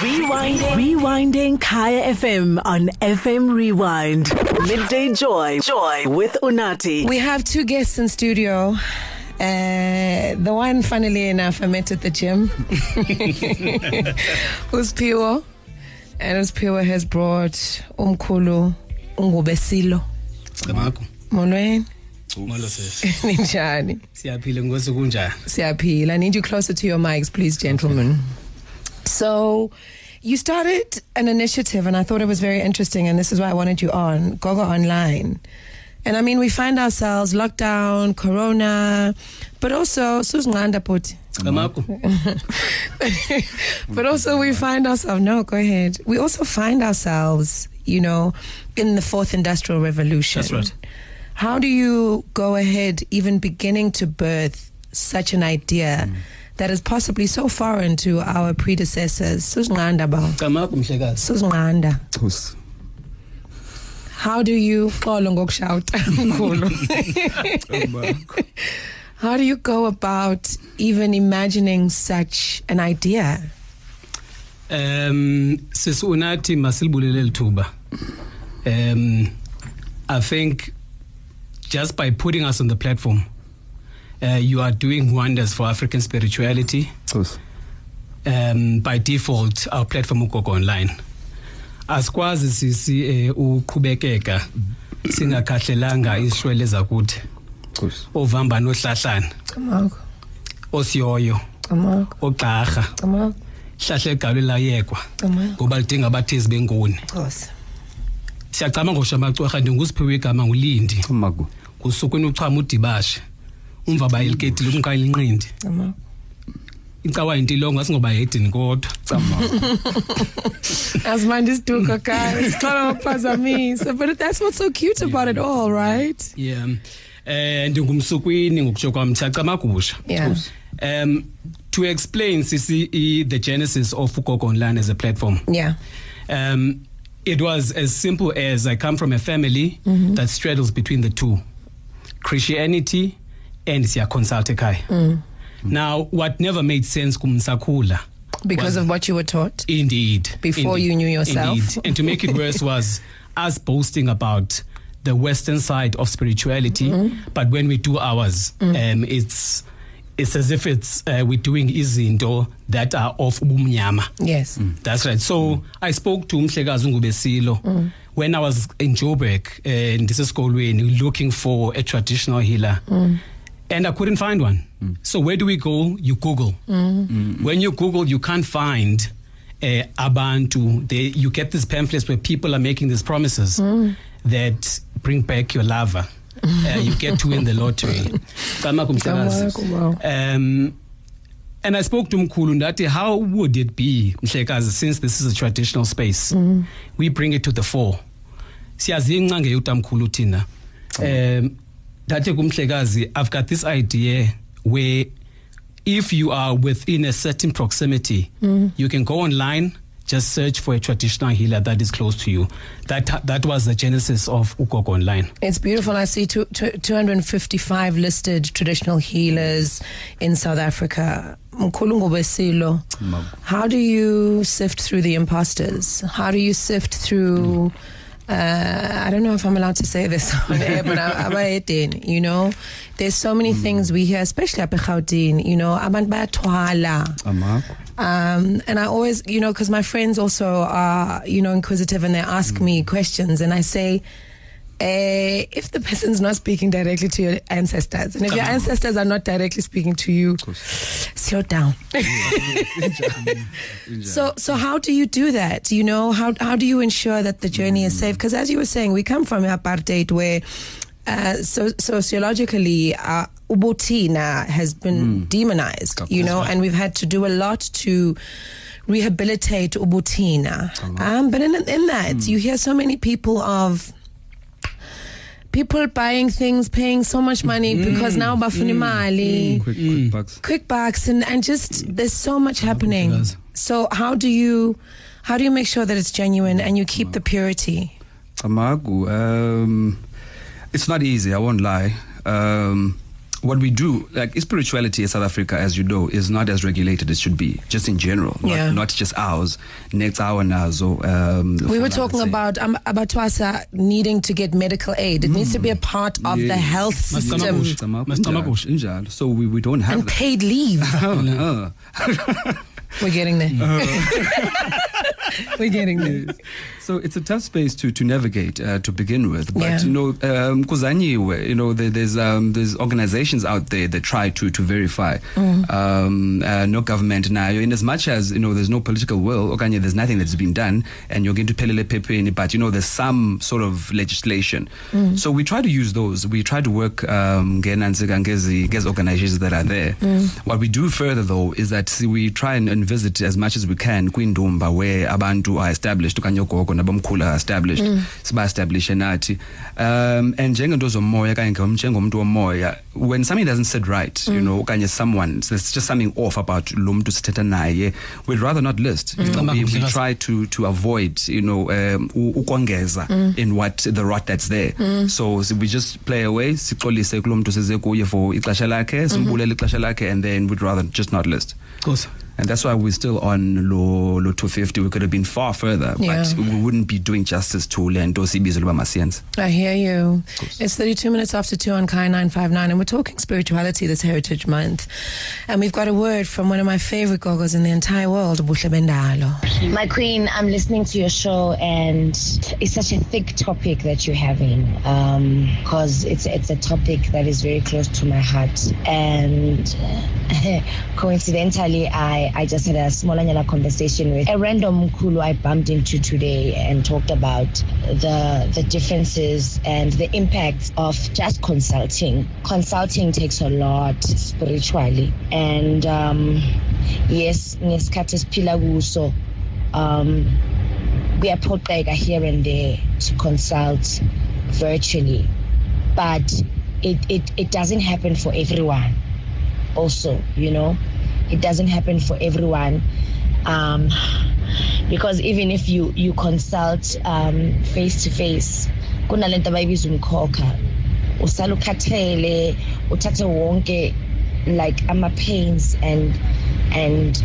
Rewinding. Rewinding Kaya FM on FM Rewind. Midday Joy. Joy with Unathi. We have two guests in studio. Uh, the one, funnily enough, I met at the gym. Siphiwo. And Siphiwo has brought Umkulu Ungubesilo. Ngamakho. Molweni. Molo sisi. Ninjani? Siyaphila ngosi kunjani? Siyaphila. I need you closer to your mics, please, gentlemen. So, you started an initiative, and I thought it was very interesting, and this is why I wanted you on Gogo Online. And I mean, we find ourselves lockdown, Corona, but also Susnganda put. Ngamakho. but also we find ourselves. No, go ahead. We also find ourselves, you know, in the fourth industrial revolution. That's right. How do you go ahead, even beginning to birth such an idea mm. That is possibly so foreign to our predecessors? Susnganda ba. Ngamakho mhlekazi. Susnganda. How do you xolo ngokushouta mkhulu? How do you go about even imagining such an idea? Um sisunathi masilibulele lithuba. Um I think just by putting us on the platform uh, you are doing wonders for African spirituality. Us. um by default our platform ugogo online. Asikwazi sisi eh, uqhubekeka singakhahlelanga isishwele zakuthi. Us. ovamba nohlahlana. Camako, osiyoyo camako, ogqarha camako, hlahla egalwe layekwa. Camako. ngoba lidinga abathezi bengoni Nkosi. siyacama ngoshamacwerha ndingusiphiwe igama ngulindi. Amagu. kusukwini uchama udibashe. Umva bayeliketile umqayile inqindi Camako. icawa yintilongo asingoba yedini kodwa Asimandi isiduko guys. Xolo ngokuphazamisa. But that's what's so cute about it all, right? yeah eh ndingumsukwini ngokutsho kwam ndiyacamagusha Yeah. um to explain sisi the genesis of ugogo online as a platform Yeah. um it was as simple as i come from a family that straddles between the two christianity and siya consult ekhaya now what never made sense kumsakhula Because was- of what you were taught. Indeed. Before you knew yourself. Indeed. And to make it worse was us boasting about the Western side of spirituality, Mm-hmm. but when we do ours, Mm. um, it's it's as if it's uh, we're doing izinto that are of ubumnyama. Yes. That's right. So I spoke to Mhlekazi Ngubesilo when I was in Joburg uh, school looking for a traditional healer. And I couldn't find one. So where do we go? You Google. When you Google, you can't find uh, Abantu. They, you get these pamphlets where people are making these promises that bring back your lover. Uh, you get to win the lottery. Cama kumhlekazi. Wow. Um, and I spoke to Mkulu Ndati, how would it be, Mhlekazi, since this is a traditional space? We bring it to the fore. Siyazi incange utamkhulu thina. Um, Dati kumhlekazi, I've got this idea where if you are within a certain proximity, mm-hmm. you can go online, just search for a traditional healer that is close to you. That that was the genesis of Ugogo Online. It's beautiful. I see two, two, 255 listed traditional healers in South Africa. Mkhulu Ngubesilo, how do you sift through the imposters? How do you sift through? Uh, I don't know if I'm allowed to say this on air, but abayedeni, you know, there's so many things we hear, especially up in you know, abantu bayatwala. Um, and I always, you know, because my friends also are, you know, inquisitive and they ask me questions, and I say, eh, if the person's not speaking directly to your ancestors, and if your ancestors are not directly speaking to you, slow down. so, so how do you do that? You know, how how do you ensure that the journey is safe? Because as you were saying, we come from apartheid where. Uh, so sociologically, uh, Ubutina has been demonized, you know, and we've had to do a lot to rehabilitate Ubutina. Um, but in, in that, you hear so many people of people buying things, paying so much money mm-hmm. because now mm-hmm. bafuna imali mm-hmm. Quick, quick mm. bucks. quick bucks and, and just mm. there's so much happening so how do you how do you make sure that it's genuine and you keep the purity Amagu. Um, it's not easy. I won't lie. Um, what we do, like spirituality in South Africa, as you know, is not as regulated as it should be, just in general, not, Yeah. not just ours. Next hour nazo. Um, We were talking another about um, abatwasa needing to get medical aid. It needs to be a part of the health system kusho. Injalo, Masicama injalo, kusho. injalo. So we, we don't have and that. paid leave. Uh, We're getting there. We're getting there. So it's a tough space to to navigate uh, to begin with. But Yeah. you know, um, kuzanyiwe, you know, there, there's um, there's organizations out there that try to to verify. Mm. Um, uh, no government now, in as much as you know, there's no political will. Okanye, there's nothing that's been done, and you're going to pelele pepeni. But you know, there's some sort of legislation. Mm. So we try to use those. We try to work um, ngenansika ngezi ngezi organizations that are there. Mm. What we do further though is that see, we try and, and visit as much as we can kwindumba where abantu are established okanye ogogo nabomkhulu are established mm. siba establish nathi um and njengento zomoya kanye ngom- njengomuntu womoya when something doesn't sit right you mm. know okanye someone there's just something off about lo muntu sithetha naye we'd rather not list. You know, Cama we, we try to to avoid you know um u- ukongeza mm. in what the rot that's there. So s- we just play away sixolise kulo muntu size kuye for ixesha lakhe simbulele mm-hmm. ixesha lakhe and then we'd rather just not list. Kosi. And that's why we're still on low low 250 we could have been far further Yeah. but we wouldn't be doing justice to lento sibizo loba I hear you. It's 32 minutes after 2 on Kaya 959, and we're talking spirituality this Heritage Month. And we've got a word from one of my favorite gogos in the entire world, Buhle Bendalo. My queen, I'm listening to your show, and it's such a thick topic that you're having um, because it's it's a topic that is very close to my heart. And coincidentally, I I just had a small anyala conversation with a random kulu I bumped into today and talked about the the differences and the impact of just consulting. Consulting takes a lot spiritually, and um, yes, ngesikhathi esiphila kuso um kuyaphoqeka here and there to consult virtually. But it, it it doesn't happen for everyone also you know it doesn't happen for everyone. Um because even if you you consult um face to face kunalento abayibiza umkhokha. Usala ukhathele uthathe wonke like ama pains and and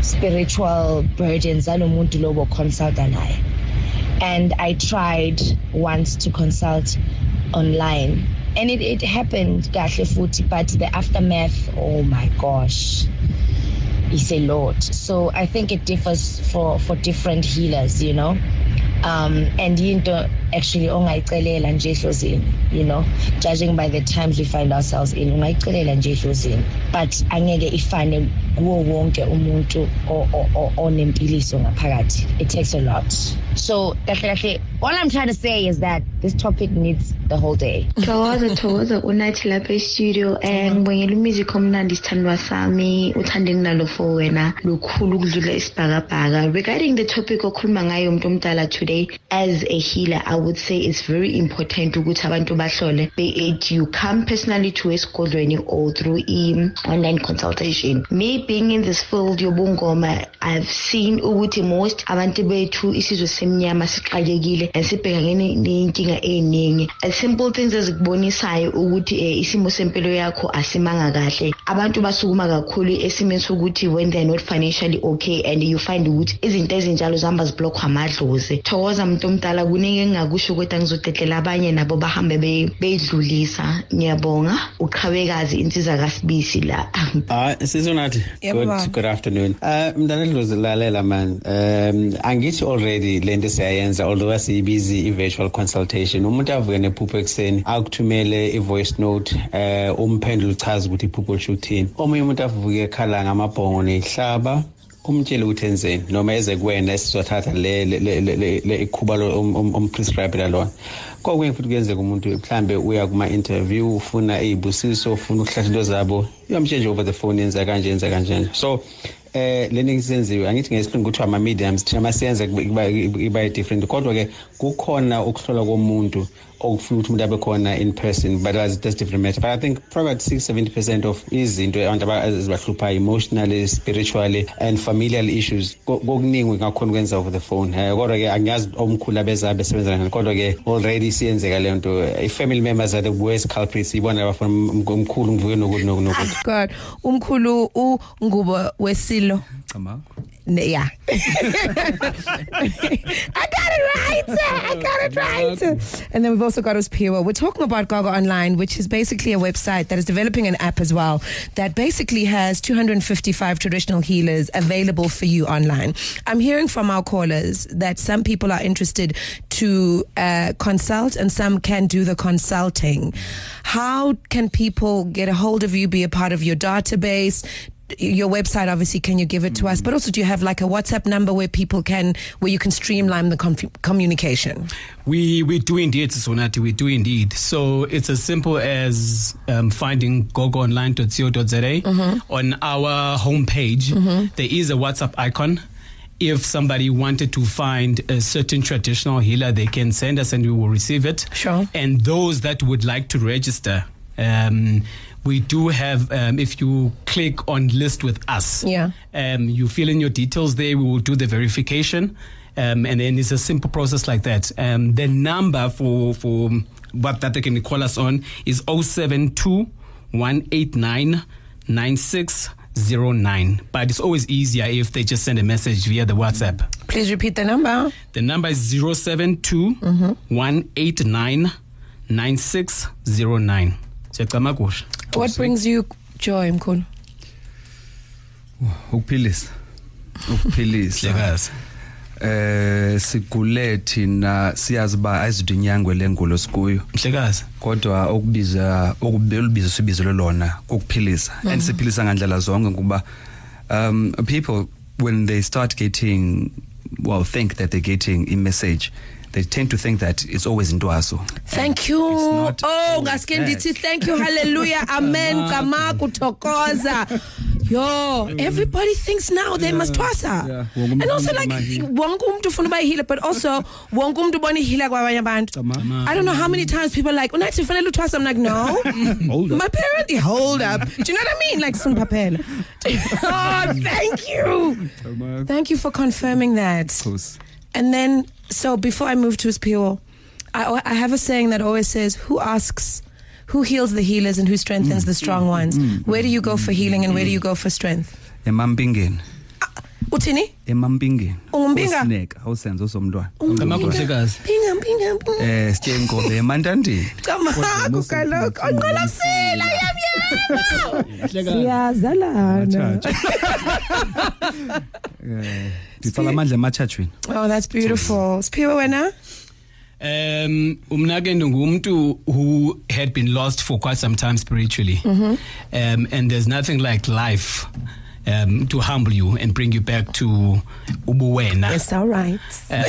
spiritual burdens alo muntu lobo consulta naye. And i tried once to consult online and it, it happened kahle futhi but the aftermath oh my gosh is a lot. So i think it differs for for different healers you know um and into actually ongayicelela nje ehlozini you know. Judging by the times we find ourselves in ungayicelela nje ehlozini. But angeke ifane kuwo wonke umuntu onempiliso ngaphakathi. It takes a lot. So kahle kahle all i'm trying to say is that this topic needs the whole day. Thokoza thokoza unathi lapha estudio um ngibongela umusic omnandi sithandwa sami uthande nginalo for wena. Lukhulu ukudlula isibhakabhaka. Regarding the topic okhuluma ngayo umuntu omdala today as a healer i would say it's very important ukuthi abantu bahlole be it you come personally to esigodlweni or through i-online consultation. Me being in this field yobungoma i've seen ukuthi most abantu bethu isizwe semnyama sixakekile and sibhekane neyinkinga ey'ningi A simple things ezikubonisayo ukuthi um isimo sempilo yakho asimanga kahle. Abantu basukuma kakhulu esimeni sokuthi when they're not financially okay and you find ukuthi izinto ezinjalo zihamba ziblokhwa amadlozi thokoza muntu omdala kuningi engingakusho kodwa ngizodedlela abanye nabo bahambe be- beyidlulisa. Ngiyabonga. Uqhawekazi insiza kasibisi la. Hayi sizonathi Yebo, good, baba. good afternoon. Uh mntana dlozi lalela man. Um angithi already lento siyayenza although asiyibizi i-virtual consultation umuntu avuke nephupho ekuseni akuthumele i-voice note uh umphendule uchaze ukuthi iphupho lisho ukuthini omunye umuntu avuke ekhala ngamabhongo neyihlaba umtshele ukuthi enzeni noma eze kuwena esizothatha le le- le- le- le- le ikhuba lo um- um- umprescribela lona. Kokunye futhi kuyenzeka umuntu mhlambe uya kuma-interview ufuna iy'busiso ufuna ukuhlahla into zabo uyamtshenje over the phone yenza kanje yenza kanjena so eh lento ngisenziwe angithi ngesilungu kuthiwa ama mediums thina masiyenza iba different. Kodwa ke kukhona ukuhlola komuntu okufuna ukuthi umuntu abe khona in person but that's different matter. But i think probably 6 70% of izinto abantu abazibahlupha emotionally spiritually and familial issues ko- kokuningi ngakhona ukwenza over the phone. Eh kodwa ke angiyazi omkhulu abeza besebenza kanjani kodwa ke already siyenzeka leyo nto. I-family members are the worst culprits. Ibona abafuna umkhulu ngivuke nokuthi nokuthi nokuthi. God. Umkhulu ungubo wesilo Yeah. I got it right. I got it right. And then we've also got Uspiwa. We're talking about Gogo Online, which is basically a website that is developing an app as well that basically has 255 traditional healers available for you online. I'm hearing from our callers that some people are interested to uh, consult and some can do the consulting. How can people get a hold of you, be a part of your database? Your website obviously can you give it to us but also do you have like a whatsapp number where people can where you can streamline the conf- communication We we do indeed, Sonati. We do indeed. So it's as simple as um, finding gogoonline.co.za on our homepage. there is a WhatsApp icon. If somebody wanted to find a certain traditional healer, they can send us and we will receive it. Sure. And those that would like to register, um, we do have. Um, if you click on list with us, Yeah. um, you fill in your details there. We will do the verification, um, and then it's a simple process like that. Um, the number for for what that they can call us on is 072 189 9609. But it's always easier if they just send a message via the WhatsApp. please repeat the number The number is 072 189 9609. Siyacama kusho. what brings you joy mkhulu? Ukuphilisa. Ukuphilisa. Hlekazi. eh sigule thina siyazi ba ayizinto inyangwe lengulo sikuyo. Mhlekazi. kodwa okubiza okubiza sibizelo lona ukuphilisa and siphilisa ngandlela zonke kuba um people when they start getting well think that they're getting a message they tend to think that it's always in intwaso thank you. oh ngaske ndithi thank you hallelujah amen kama kuthokoza yo everybody thinks now they must twasa yeah. And also like wonke umuntu ufuna uba but also wonke umuntu ubona ihila kwabanye abantu. I don't know how many times people are like unathi ufanele uthwasa? I'm like no. Hold up. my parent hold up. Do you know what I mean? Like sunpaphela oh thank you. Thank you for confirming that. Khosi. And then, so before I move to Uspiwo, I, I have a saying that always says, "Who asks, who heals the healers, and who strengthens mm. the strong ones? Mm. Where do you go for healing, and where do you go for strength?" emampingeni Utini? emampingeni Ungumpinga? Osineka awusenzo somntwana Ngama hlekazi. Pinga, pinga, pinga. eh sitye inkobe emantandeni Kamaku kaloku onqolosela yam Siyazalana. eh nditsala amandla ematshatshweni Oh, that's beautiful. Spiwa wena? Um, umnake ngumuntu who had been lost for quite some time spiritually, Mhm. um, and there's nothing like life um, to humble you and bring you back to ubuwena. It's all right. Um,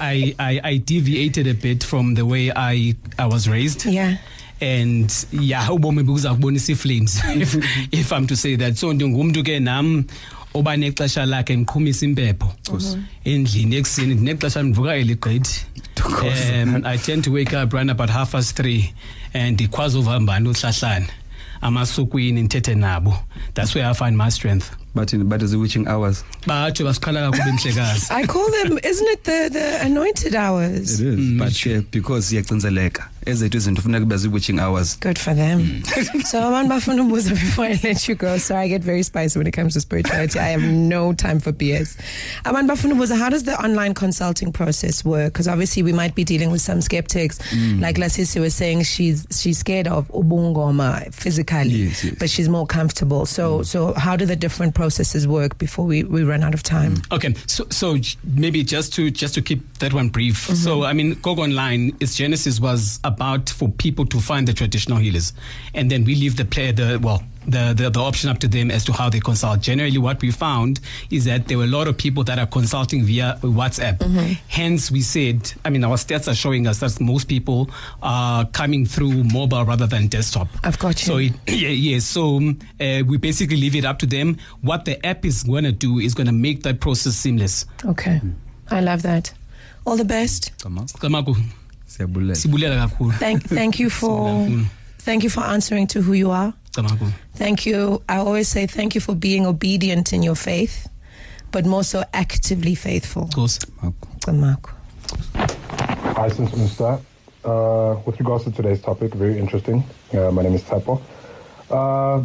I, I I deviated a bit from the way I I was raised. Yeah. and yeah ubomi buza kubonisa iflames if, if i'm to say that so ndingumuntu ke nam oba nexesha lakhe ndiqhumisa impepho endlini ekuseni ndinexesha ndivuka eligqithi um, i tend to wake up around about half past three and ndikhwaza uvambani uhlahlane amasukwini ndithethe nabo. That's where i find my strength. But in but is witching hours. Batsho basiqhala kakubi mhlekazi I call them, isn't it the, the anointed hours? it is mm, but ke because siyacinzeleka ezethu izinto funeka kube zi-witching hours Good for them. Mm. so, Aman Bafunubuza, before I let you go, so I get very spicy when it comes to spirituality. I have no time for BS. Aman Bafunubuza, how does the online consulting process work? Because obviously we might be dealing with some skeptics. Mm. Like Lasisi was saying, she's she's scared of ubungoma physically, Yes, yes. but she's more comfortable. So, mm. so how do the different processes work before we, we run out of time? Okay, so so maybe just to just to keep that one brief. Mm-hmm. So I mean, Gogo Online, its genesis was about for people to find the traditional healers, and then we leave the player the well the, the the option up to them as to how they consult. Generally, what we found is that there were a lot of people that are consulting via WhatsApp. Mm-hmm. Hence, we said, I mean, our stats are showing us that most people are coming through mobile rather than desktop. I've got you. So it, yeah, yeah. So uh, we basically leave it up to them. What the app is going to do is going to make that process seamless. Okay. I love that. All the best. Kamaku, siyabulela sibulela kakhulu. Thank thank you for thank you for answering to who you are. Thank you. I always say thank you for being obedient in your faith, but more so actively faithful. Of course. Ngcamako. Hi, since Mr. Uh, with regards to today's topic, very interesting. Uh, my name is Tapo. Uh,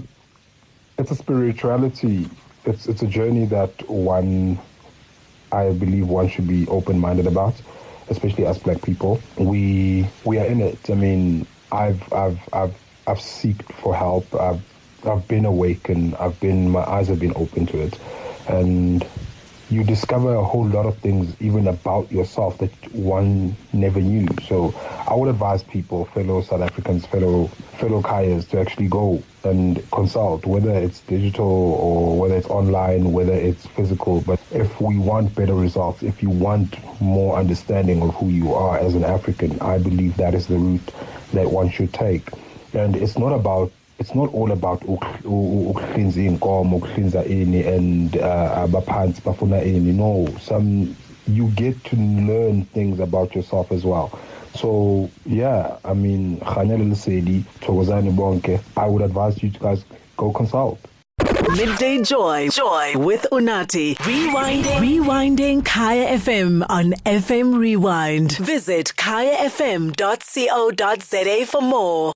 it's a spirituality. It's it's a journey that one, I believe, one should be open-minded about, especially as Black people. We we are in it. I mean, I've I've I've I've seeked for help. I've I've been awakened. I've been my eyes have been open to it, and you discover a whole lot of things even about yourself that one never knew. So I would advise people, fellow South Africans, fellow fellow Kayas, to actually go and consult, whether it's digital or whether it's online, whether it's physical. But if we want better results, if you want more understanding of who you are as an African, I believe that is the route that one should take. And it's not about it's not all about ukuhlinza iy'nkomo ukuhlinza ini and uh, abaphansi bafuna ini no some you get to learn things about yourself as well so yeah i mean khanya leliseli thokozani bonke i would advise you guys go consult Midday Joy. Joy with Unathi. Rewinding. Rewinding Kaya FM on FM Rewind. Visit kayafm.co.za for more.